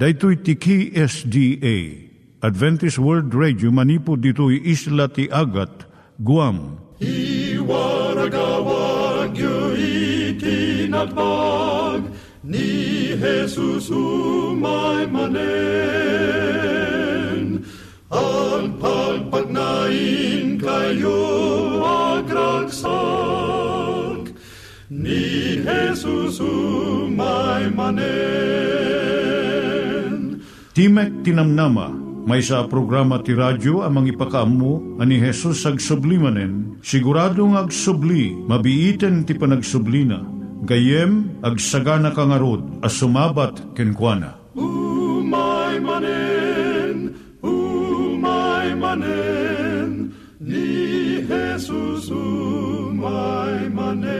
Daitui tiki SDA Adventist World Radio manipud ditui isla ti Agat Guam. I waragawag yu ni Jesus umay manen al pagpagnain kayo agkansak ni Jesus umay manen. Timek Tinamnama, may sa programa ti radyo amang ipakaamu ani Hesus ag sublimanen, siguradong ag subli, mabiiten ti panagsublina, gayem ag sagana kangarod as sumabat kenkwana. Umay manen, umay manen, ni Jesus umay manen.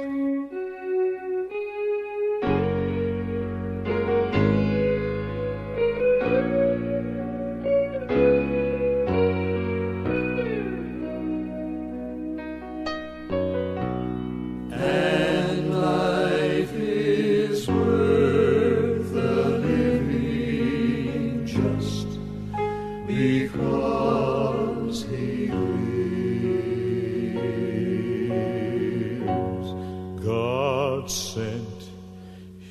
Sent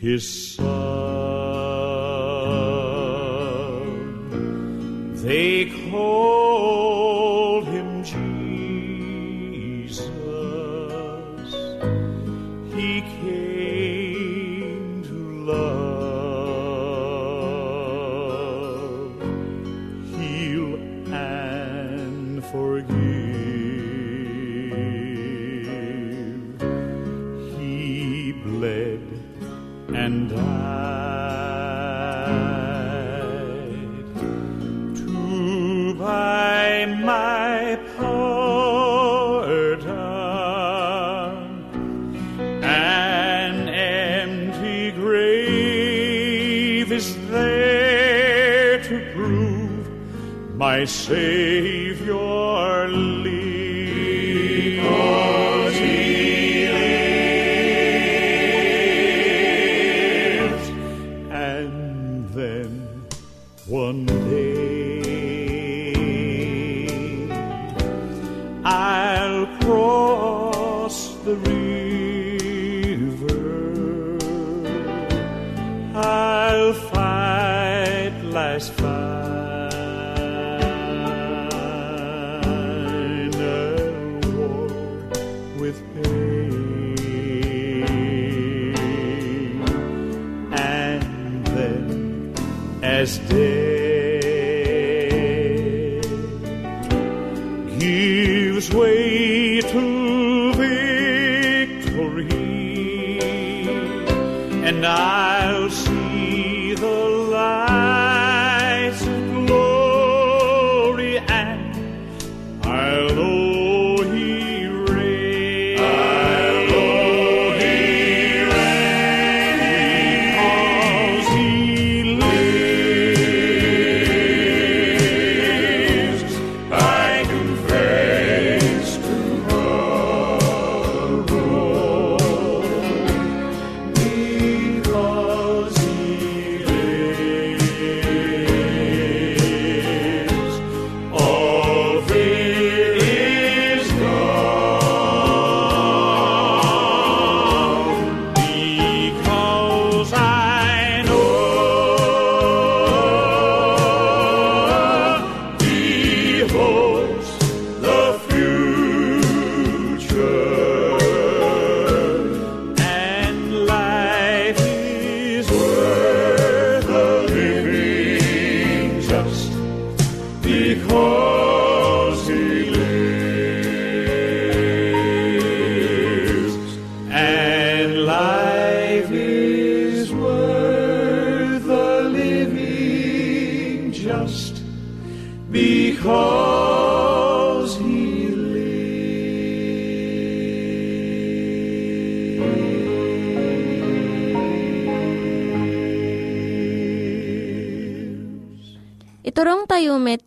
his son. They called early.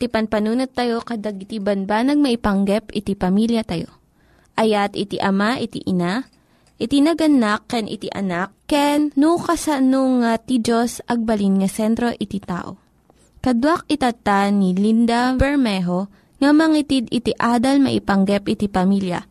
Tayo met, ti panpanunat tayo kadag iti banbanag maipanggep iti pamilya tayo. Ayat iti ama, iti ina, iti naganak, ken iti anak, ken no kasano nga ti Diyos agbalin nga sentro iti tao. Kaduak itata ni Linda Bermejo nga mangitid iti adal maipanggep iti pamilya.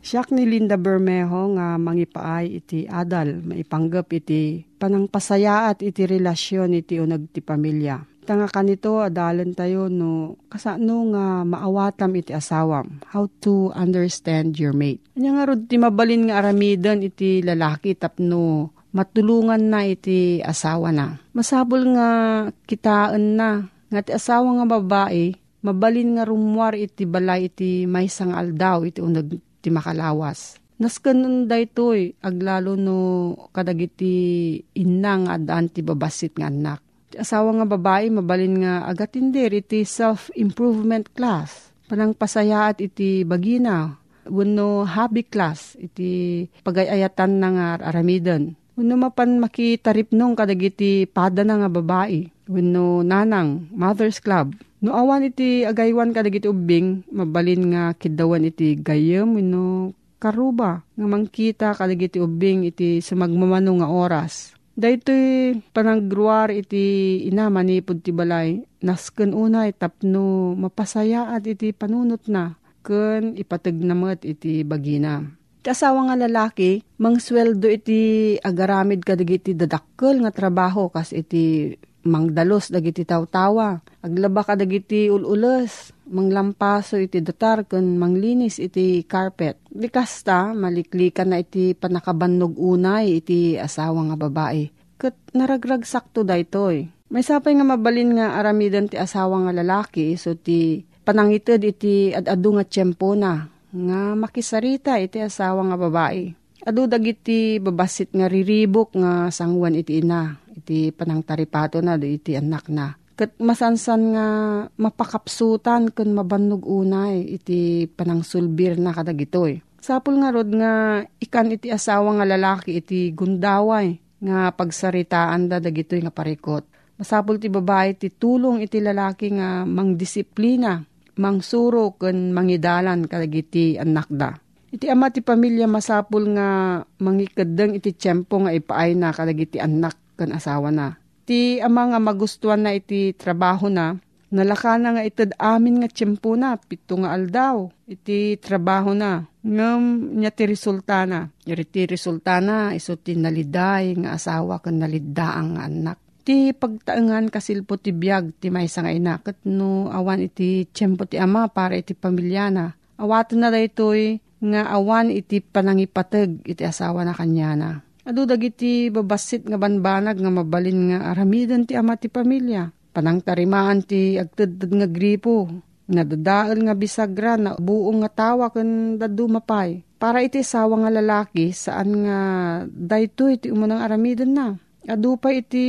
Siyak ni Linda Bermejo nga mangipaay iti adal, maipanggap iti panangpasayaat iti relasyon iti unag ti pamilya. Tanga kanito, adalan tayo no, kasano nga maawatam iti asawam. How to understand your mate. Anya nga rod ti mabalin nga aramidan iti lalaki tapno matulungan na iti asawa na. Masabol nga kitaan na nga ti asawa nga babae, mabalin nga rumwar iti balay iti may sang aldaw iti unag ti makalawas. Naskan daytoy aglalo no kadagiti inang adaan ti babasit nga anak asawa nga babae mabalin nga agatindir iti self-improvement class. Panang pasayaat iti bagina. Wano hobby class iti pagayayatan na nga aramidon. Wano mapan makitarip nung kadagiti pada na nga babae. Wano nanang, mother's club. No awan iti agaywan kadagiti ubing, mabalin nga kidawan iti gayam, wano karuba. Nga mangkita kadagiti ubing iti sumagmamano nga oras Daytoy panagruar iti ina manipod ti balay. Nasken unay tapno mapasaya at iti panunot na. Ken ipateg namet iti bagina. Iti asawa nga lalaki, mangsweldo iti agaramid kadagiti dadakkel nga trabaho kas iti mangdalos dagiti tawtawa. Aglaba ka dagiti ulules, manglampaso iti datar kun manglinis iti carpet. Likasta, maliklikan na iti panakabannog unay iti asawa nga babae. Kat naragrag sakto daytoy. May sapay nga mabalin nga aramidan ti asawa nga lalaki so ti panangited iti adadu nga tiyempo na nga makisarita iti asawa nga babae. Adu dagiti babasit nga riribok nga sangwan iti ina iti panangtaripato na iti anak na. Kat masansan nga mapakapsutan kun mabannog unay iti panangsulbir na kadagitoy. Sapul nga rod nga ikan iti asawa nga lalaki iti gundaway nga pagsaritaan da dagitoy nga parikot. Masapul ti babae ti tulong iti lalaki nga mangdisiplina, mangsuro ken mangidalan kadagiti anak da. Iti ama ti pamilya masapul nga mangikadeng iti tiyempo nga ipaay na kadagiti anak ken asawa na. Ti ama nga magustuhan na iti trabaho na, nalaka na nga itad amin nga tiyempo na, pito nga aldaw, iti trabaho na. Ngam niya ti resulta na. Iti ti resulta na, iso ti naliday nga asawa ken nalidaang nga anak ti pagtaengan kasilpo ti biyag ti may nga ina ket no awan iti tiyempo ti ama para iti pamilya na. Awaten na daytoy nga awan iti panangipateg iti asawa na kanya na. Adu dagiti babasit nga banbanag nga mabalin nga aramidan ti ama ti pamilya. Panang tarimaan ti agteded nga gripo. Nadadaal nga bisagra na buong nga tawa ken dadu mapay. Para iti asawa nga lalaki saan nga daytoy ti umunang aramidan na. Adu pa iti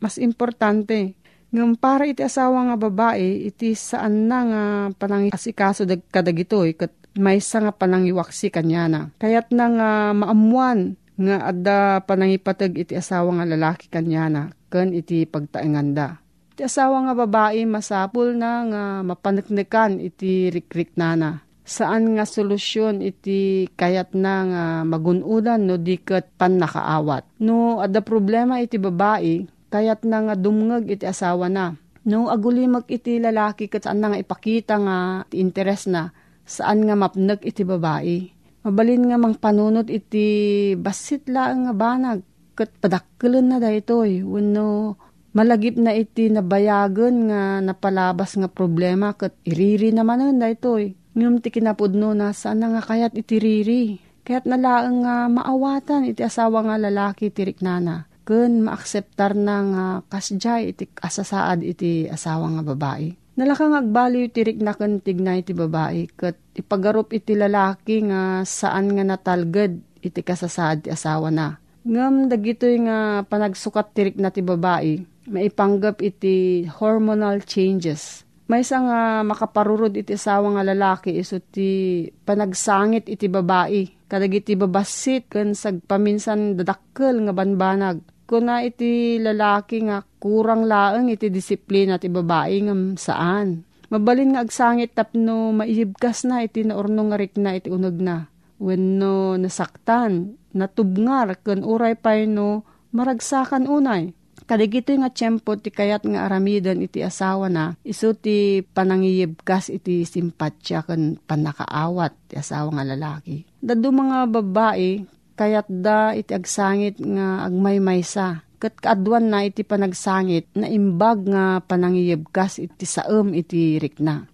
mas importante ngem para iti asawa nga babae, iti saan na nga panangasikaso dag kadagitoy, kat may nga panangiwaksi kanya na. Kayat na nga maamuan nga adda panangipatag iti asawa nga lalaki kanya na, ken iti pagtaenganda. Iti asawa nga babae masapul na nga mapaneknekan iti rikrik nana. Saan nga solusyon iti kayat na nga magunudan no diket pan nakaawat. No adda problema iti babae, kayat na nga dumngeg iti asawa na. No agulimag iti lalaki kat saan na nga ipakita nga interes na saan nga mapnag iti babae. Mabalin nga mang panunot iti basit lang nga banag kat padakkelan na daytoy wenno malagip na iti nabayagan nga napalabas nga problema kat iriri naman daytoy. Ngum ti kinapudno na saan nga kayat iti riri. Kaya't nalaang nga maawatan iti asawa nga lalaki tirik nana ken maakseptar na nga kasjay iti asasaad iti asawa nga babae. Nalakang agbaliw tirik na ken tignay iti babae ket ipagarup iti lalaki nga saan nga natalged iti kasasaad ti asawa na. Ngam dagitoy nga panagsukat tirik na ti babae maipanggap iti hormonal changes. May isa nga makaparurod iti asawa nga lalaki iso ti panagsangit iti babae. Kadag iti babasit kan sagpaminsan dadakkel nga banbanag. Kuna iti lalaki nga kurang laeng iti disiplina ti babae nga saan. Mabalin nga agsangit tapno maihibkas na iti naurnong nga rikna iti unag na. Wenno nasaktan, natubngar, kan uray pay no maragsakan unay Kadigito nga tiyempo ti kayat nga aramidan iti asawa na, iso ti panangiyibkas iti simpatsya kan panakaawat ti asawa nga lalaki. Dado mga babae, kayat da iti agsangit nga agmaymaysa. Kat kaadwan na iti panagsangit na imbag nga panangiyibkas iti saem iti rikna.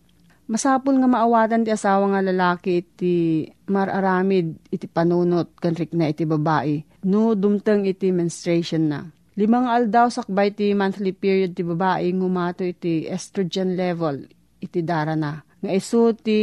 Masapul nga maawatan ti asawa nga lalaki iti mararamid iti panunot kan rikna iti babae. No dumteng iti menstruation na Limang aldaw sakbay ti monthly period ti babae ngumato iti estrogen level iti dara na. Nga iso ti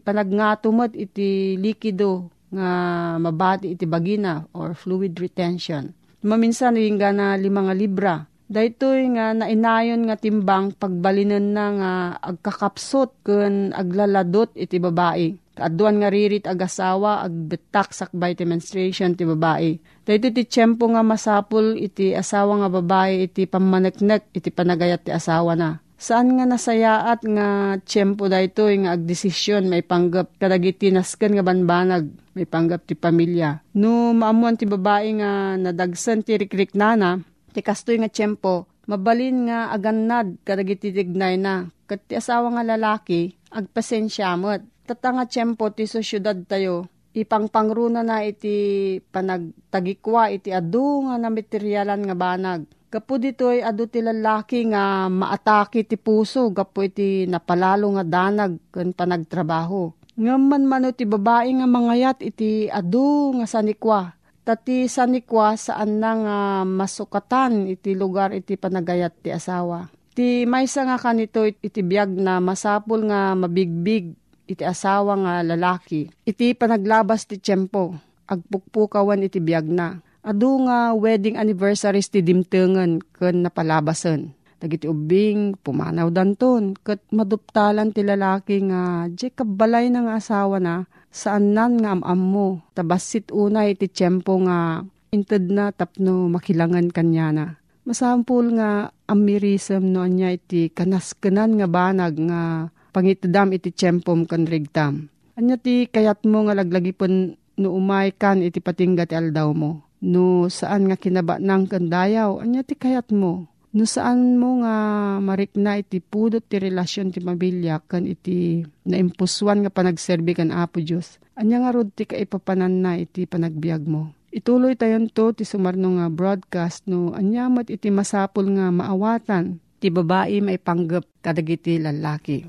panagngatumat iti likido nga mabati iti bagina or fluid retention. Maminsan yung na limang libra. Daytoy nga nainayon nga timbang pagbalinan na nga agkakapsot kun aglaladot iti babae Kaadwan nga ririt agasawa agbetak sakbay ti menstruation ti babae. Dahito ti tiyempo nga masapul iti asawa nga babae iti pamaneknek iti panagayat ti asawa na. Saan nga nasayaat nga tiyempo dayto nga agdesisyon may panggap kadagiti nasken nga banbanag may panggap ti pamilya. No maamuan ti babae nga nadagsan ti rikrik nana ti kastoy nga tiyempo mabalin nga agannad kadagiti tignay na. Kat ti asawa nga lalaki agpasensyamot tatanga tiyempo ti so syudad tayo, ipangpangruna na iti panagtagikwa iti adu nga na materialan nga banag. Gapo ditoy adu ti lalaki nga maatake ti puso, gapo iti napalalo nga danag kan panagtrabaho. Ngaman mano ti babae nga mangayat iti adu nga sanikwa. Tati sanikwa saan na nga masukatan iti lugar iti panagayat ti asawa. Ti maysa nga kanito iti biyag na masapul nga mabigbig iti asawa nga lalaki. Iti panaglabas ti tiyempo, agpukpukawan iti biyag na. Adu nga wedding anniversaries ti dimtengan ken napalabasan. Dagiti ubing, pumanaw danton, kat maduptalan ti lalaki nga, di kabalay na asawa na, saan nan nga amam mo, tabasit unay ti tiyempo nga, inted na tapno makilangan kanya na. Masampul nga amirism no anya iti kanaskenan nga banag nga pangitdam iti tiyempom kan rigtam. Anya ti kayat mo nga laglagipon no umay kan iti patingga ti aldaw mo. No saan nga kinaba nang kandayaw, anya ti kayat mo. No saan mo nga marikna iti pudot ti relasyon ti mabilya kan iti naimpuswan nga panagserbi kan Apo Diyos. Anya nga rod ti kaipapanan na iti panagbiag mo. Ituloy tayon to ti sumarno nga broadcast no anyamat iti masapul nga maawatan ti babae maipanggap kadagiti lalaki.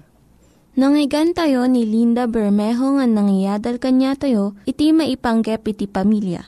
Nangyigan tayo ni Linda Bermejo nga nangyadal kanya tayo, iti maipanggep iti pamilya.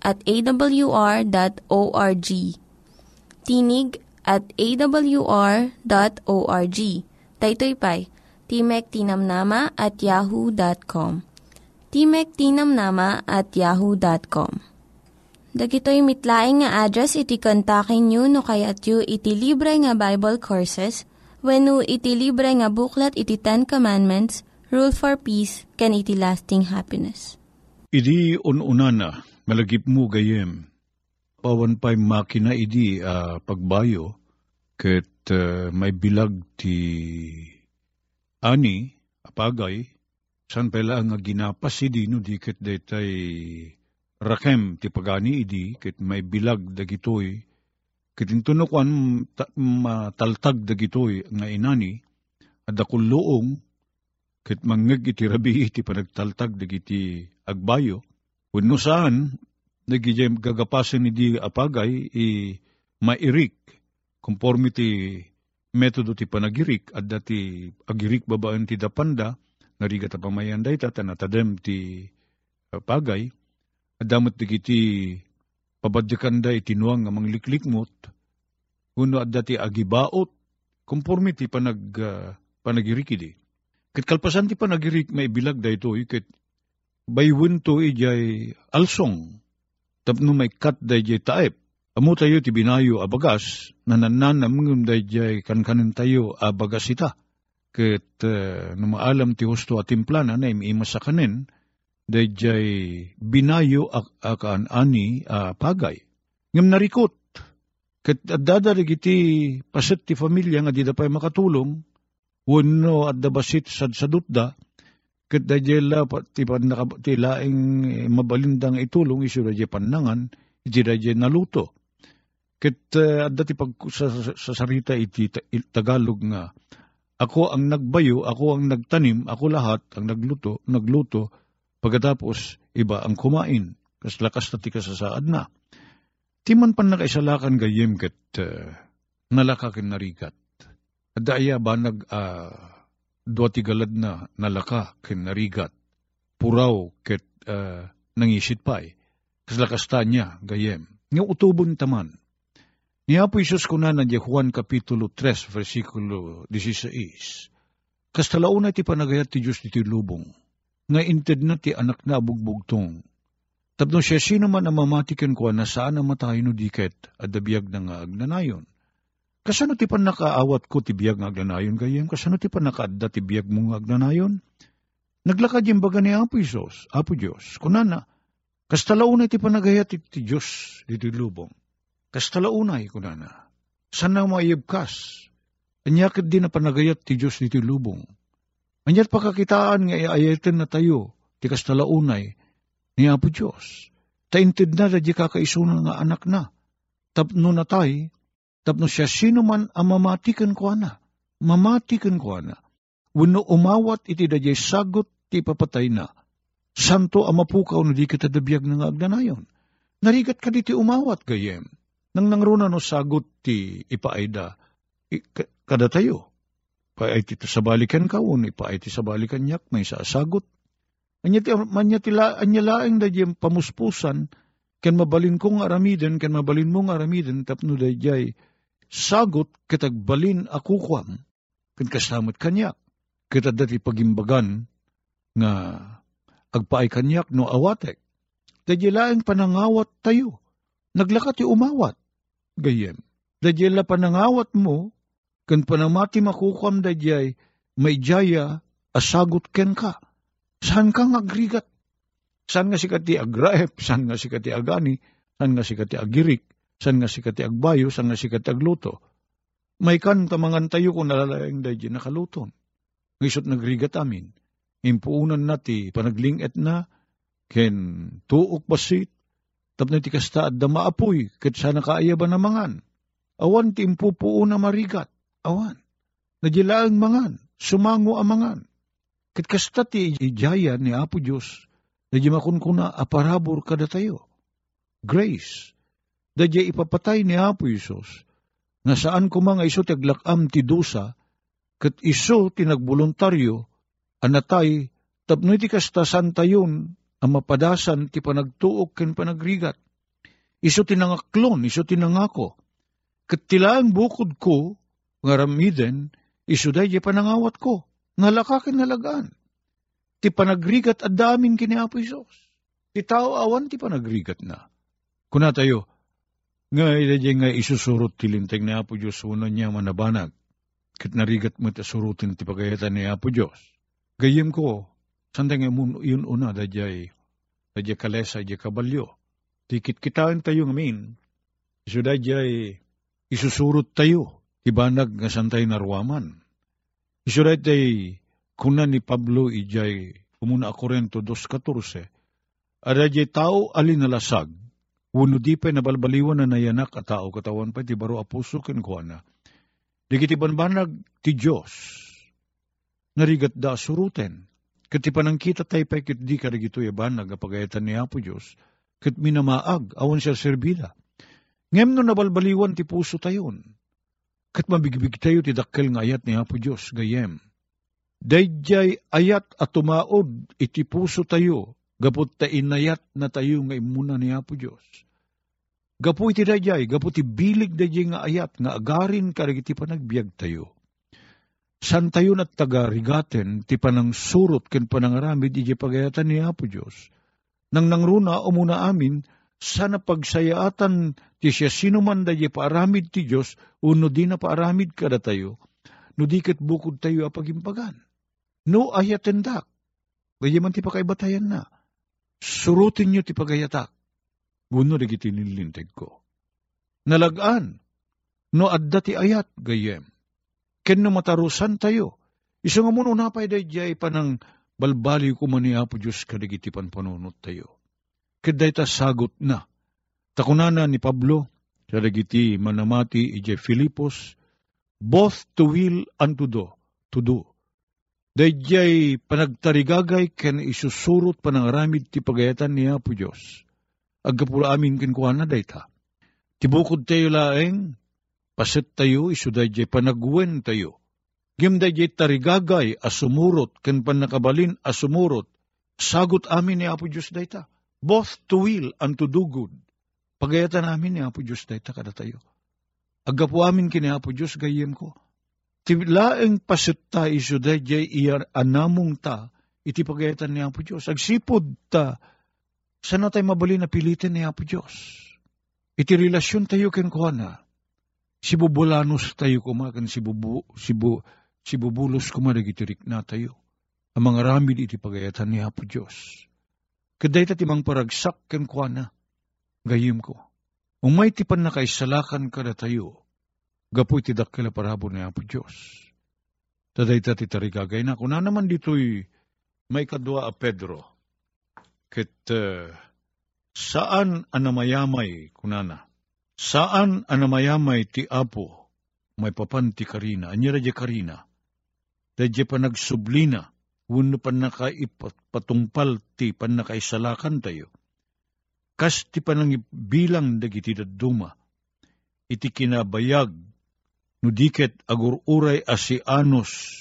at awr.org. Tinig at awr.org. Daytoy pay, Timek Tinamnama at yahoo.com. Timek Tinamnama at yahoo.com. Dagitoy mitlaing nga address iti kontakin nyo no kayat yu iti libre nga Bible Courses When iti libre nga buklat iti Ten Commandments, Rule for Peace, can iti lasting happiness. Idi ununana, malagip mo gayem, pawan pa'y makina idi uh, pagbayo, ket uh, may bilag ti ani, apagay, san pala nga ginapas idi no di ket detay rakem ti pagani idi, ket may bilag dagitoy, Kitintunukan mataltag dagitoy nga inani, adakulloong, kit mangag iti rabi iti panagtaltag dagiti agbayo, Kuno saan, nagijay gagapasan ni di apagay, i mairik, conformity metodo ti panagirik, at dati agirik babaan ti dapanda, nariga ta pamayan day ta, tanatadem ti uh, pagay, at damot ti kiti pabadyakan day tinuang nga mangliklikmot, kuno at dati agibaot, konforme ti panag, uh, panagirikidi. Kat kalpasan ti panagirik may bilag da ito, kat baywin to ijay alsong, tapno may kat da ijay taep. Amo tayo ti binayo abagas, nananan namungum da ijay kankanin tayo abagas ita. Kat uh, numaalam ti husto at timplana na imimas sa kanin, da ijay binayo ak akaan ani uh, pagay. Ngam narikot, kat dadarig iti paset ti familia nga di da makatulong, Wano at dabasit sad sadutda, kat da jela ti pan ti laing mabalindang itulong isu da panangan, iti da naluto. Kat uh, adda ti pag sa, sa sarita iti Tagalog nga, ako ang nagbayo, ako ang nagtanim, ako lahat ang nagluto, nagluto, pagkatapos iba ang kumain, kas lakas na ti kasasaad na. Ti man pan nakaisalakan gayem kat uh, nalakakin narigat Daya ba nag uh, duwati galad na nalaka ken narigat, puraw ket uh, nangisit pa'y, kaslakasta niya gayem. Nga utubon taman. Ni Apo Isus kuna na Juan Kapitulo 3, versikulo 16. Kastalauna ti panagayat ti Diyos ti lubong, nga inted na ti anak na bugbugtong. Tapno siya sino man ang mamatikan ko na saan na matayo no diket at dabiyag na nga agnanayon Kasano ti pan nakaawat ko ti biyag nga aglanayon gayem? Kasano ti pan nakaadda ti biyag mo nga aglanayon? Naglakad yung baga ni Apo Isos, Apo Diyos, kunana, kastalaunay ti panagayat ti, Diyos dito lubong. Kastalaunay, kunana, sana maayibkas, anyakit din na panagayat ti Diyos dito lubong. Anyat pakakitaan nga iayatin na tayo, ti kastalaunay, ni Apo Diyos. Taintid na da di kakaisunan nga anak na. Tapno na tay, Tapno siya sino man ang mamatikan ko na. Mamatikan ko na. Wano umawat iti dajay sagot ti papatay na. Santo ang mapukaw no di kita dabiyag ng agdanayon. Narigat ka di ti umawat gayem. Nang nangruna no sagot ti ipaayda. Kada tayo. Paay ti sabalikan ka un, ipaay ti sabalikan yak, may sasagot. Anya ti, anya ti la, anya laeng da pamuspusan, ken mabalin kong aramiden, ken mabalin mong aramiden, tapno da jay, sagot kitagbalin ako kwam, ken kasamot kanyak, kita dati pagimbagan nga agpaay kanyak no awatek. Dadyilaeng panangawat tayo, naglakat ti umawat. Gayem, dadyela panangawat mo, ken panamati makukwam dadyay, may jaya, asagot ken ka. Saan kang agrigat? Saan nga si kati agraep? Saan nga si kati agani? Saan nga si kati agirik? San nga si kati agbayo, san nga si kati agluto. May kan tamangan tayo kung nalalayang dahi nakaluton. Ngisot nagrigat amin, impuunan nati panaglinget na, ken tuok basit, tapno ti kasta at damaapoy, ket sana kaaya ba namangan. Awan ti impupuo na marigat, awan. Nadilaang mangan, sumango amangan. Ket kasta ti ijaya ni Apo Diyos, nadimakon ko na aparabor kada tayo. Grace, dadya ipapatay ni Apo Isos, nga saan mga iso taglakam ti dusa, kat iso tinagboluntaryo, anatay, tapno iti kastasan tayon, ang mapadasan ti panagtuok ken panagrigat. Iso tinangaklon, iso tinangako. Kat tilaan bukod ko, nga ramiden, iso day panangawat ko, nga lakakin nalagaan. Ti panagrigat at damin kini Apo Isos. Ti tao awan ti panagrigat na. Kuna tayo, nga idadya nga isusurot tilinteng ni Apo Diyos uno niya manabanag. Kit narigat mo surutin ti pagayatan ni Apo Diyos. Gayim ko, sandang yun una dadyay, dadyay kalesa, dadyay kabalyo. Tikit kitaan tayo ngamin, iso dadyay isusurot tayo, ibanag nga santay narwaman. Iso dadyay kuna ni Pablo ijay umuna ako rin to 2.14, Adadya tao alinalasag, Wano di pa nabalbaliwan na nayanak at tao katawan pa ti baro apuso ken kuana. Digiti banbanag ti Diyos. Narigat da suruten. Kati panangkita tayo pa kit di karigito yaban nagapagayatan ni Apo Diyos. Kat minamaag awan siya serbida. Ngem no nabalbaliwan ti puso tayon. kat mabigbig tayo ti dakkel nga ayat ni Apo Diyos, gayem. Dayjay ayat at tumaod, iti puso tayo, gapot ta inayat na tayo nga imuna ni Apo Diyos. Gapu iti dayjay, gapu ti bilig dayjay nga ayat, nga agarin karigiti panagbiag tayo. San tayo nat taga-rigaten, ti panang surot ken panangaramid, iti pagayatan ni Apo Diyos. Nang nangruna, umuna amin, sana pagsayaatan ti siya sino man paaramid ti Diyos, uno di na paaramid kada tayo, no di kat bukod tayo apagimpagan. No ayatendak, gaya man ti pakaibatayan na. Surutin nyo ti pagayatak. Guno di kiti nilinteg ko. Nalagaan, no adda ti ayat, gayem. Ken no matarusan tayo. Iso nga muno napay da jay panang balbali ko man ni Apo Diyos kadigiti pan panunot tayo Kaday ta sagot na. Takunana ni Pablo, kadagiti manamati ije Filipos, both to will and to do, to do. Dayjay panagtarigagay ken isusurot panangaramid ti pagayatan ni Apo Diyos. Agkapula amin kinkuha na dayta. Tibukod tayo laeng, pasit tayo, iso dayjay panagwen tayo. Gim dayjay tarigagay asumurot, ken panakabalin asumurot, sagot amin ni Apo Diyos dayta both to will and to do good. Pagayatan namin ni Apo Diyos dahil kada tayo. Agapo amin kini Apo Diyos gayem ko. Tilaeng pasutta iso dahil jay iya anamong ta, iti pagayatan ni Apo Diyos. Agsipod ta, sana tayo mabali na pilitin ni Apo Diyos. Iti relasyon tayo ken kuhana. Si bubulanos tayo kumakan, si, bubu, si, bu, si bubulos kumarigitirik na tayo. Ang mga ramid iti pagayatan ni Apo Diyos Kaday ta timang paragsak ken kuana. Gayim ko. Umay ti pan nakaisalakan kada tayo. Gapoy ti dakkel parabo ni Apo Diyos. Taday ta ti tarigagay na. Kuna naman dito'y may kadwa a Pedro. Ket uh, saan anamayamay kunana? Saan anamayamay ti Apo may papanti karina? Anya radya karina? Dadya pa nagsublina Wano pan nakaipatungpal ti pan nakaisalakan tayo. Kas ti panang bilang dagiti duma. Iti kinabayag no diket agururay asi anos.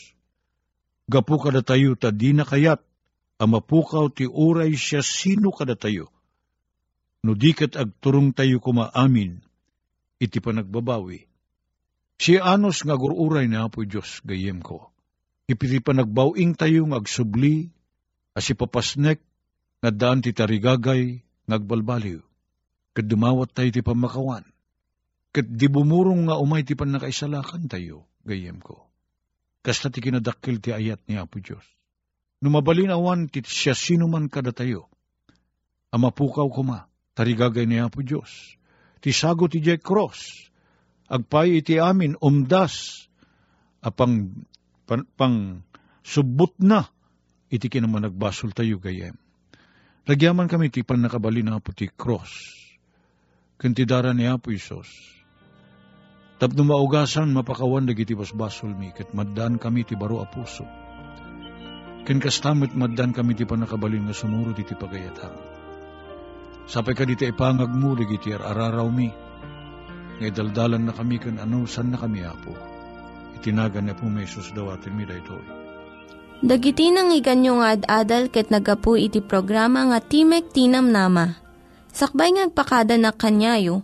Gapu kada tayo ta di na kayat amapukaw ti uray siya sino kada tayo. No diket agturong tayo kumaamin iti panagbabawi. Si anos nga gururay na po Diyos gayem ko Ipiti pa nagbawing tayo ngagsubli, asi papasnek, nga daan ti tarigagay, ngagbalbaliw. Kat dumawat tayo ti pamakawan. Kat di bumurong nga umay ti pan nakaisalakan tayo, gayem ko. Kasta ti kinadakil ti ayat ni Apo Diyos. Numabalin awan ti siya sino man kada tayo. Amapukaw kuma, tarigagay ni Apo Diyos. Ti sago ti Jack Cross. Agpay iti amin, umdas, apang pan, pang subot na, iti kinaman nagbasol tayo gayem. Lagyaman kami ti pan nakabali na po ti cross. Kantidara ni Apo Isos. Tapno maugasan mapakawan dagiti basbasol mi, kat maddan kami ti baro a puso. Ken kastamit maddan kami ti panakabalin nga sumuro ti pagayatan. Sapay ka diti ipangag mo, dagiti araraw mi. Ngay daldalan na kami kan ano, san na kami apo Itinagan na po may sus daw atin mi daytoy. Dagiti nang iganyo nga ad-adal ket nagapu iti programa nga Timek Tinam Nama. Sakbay ngagpakada na kanyayo,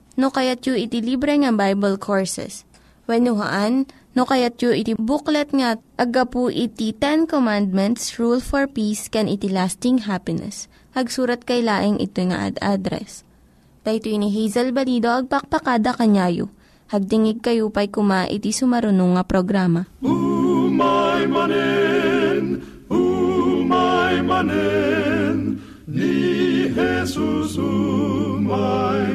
no kayat yu iti libre nga Bible Courses. Haan no kayat yu iti booklet nga agapu iti Ten Commandments, Rule for Peace, can iti lasting happiness. Hagsurat kay laing ito nga ad address. Daytoy ni Hazel Balido agpakpakada kanyayo Hagdingig kayo pa'y kuma iti sumarunong nga programa. Umay manen, umay manen, ni Jesus umay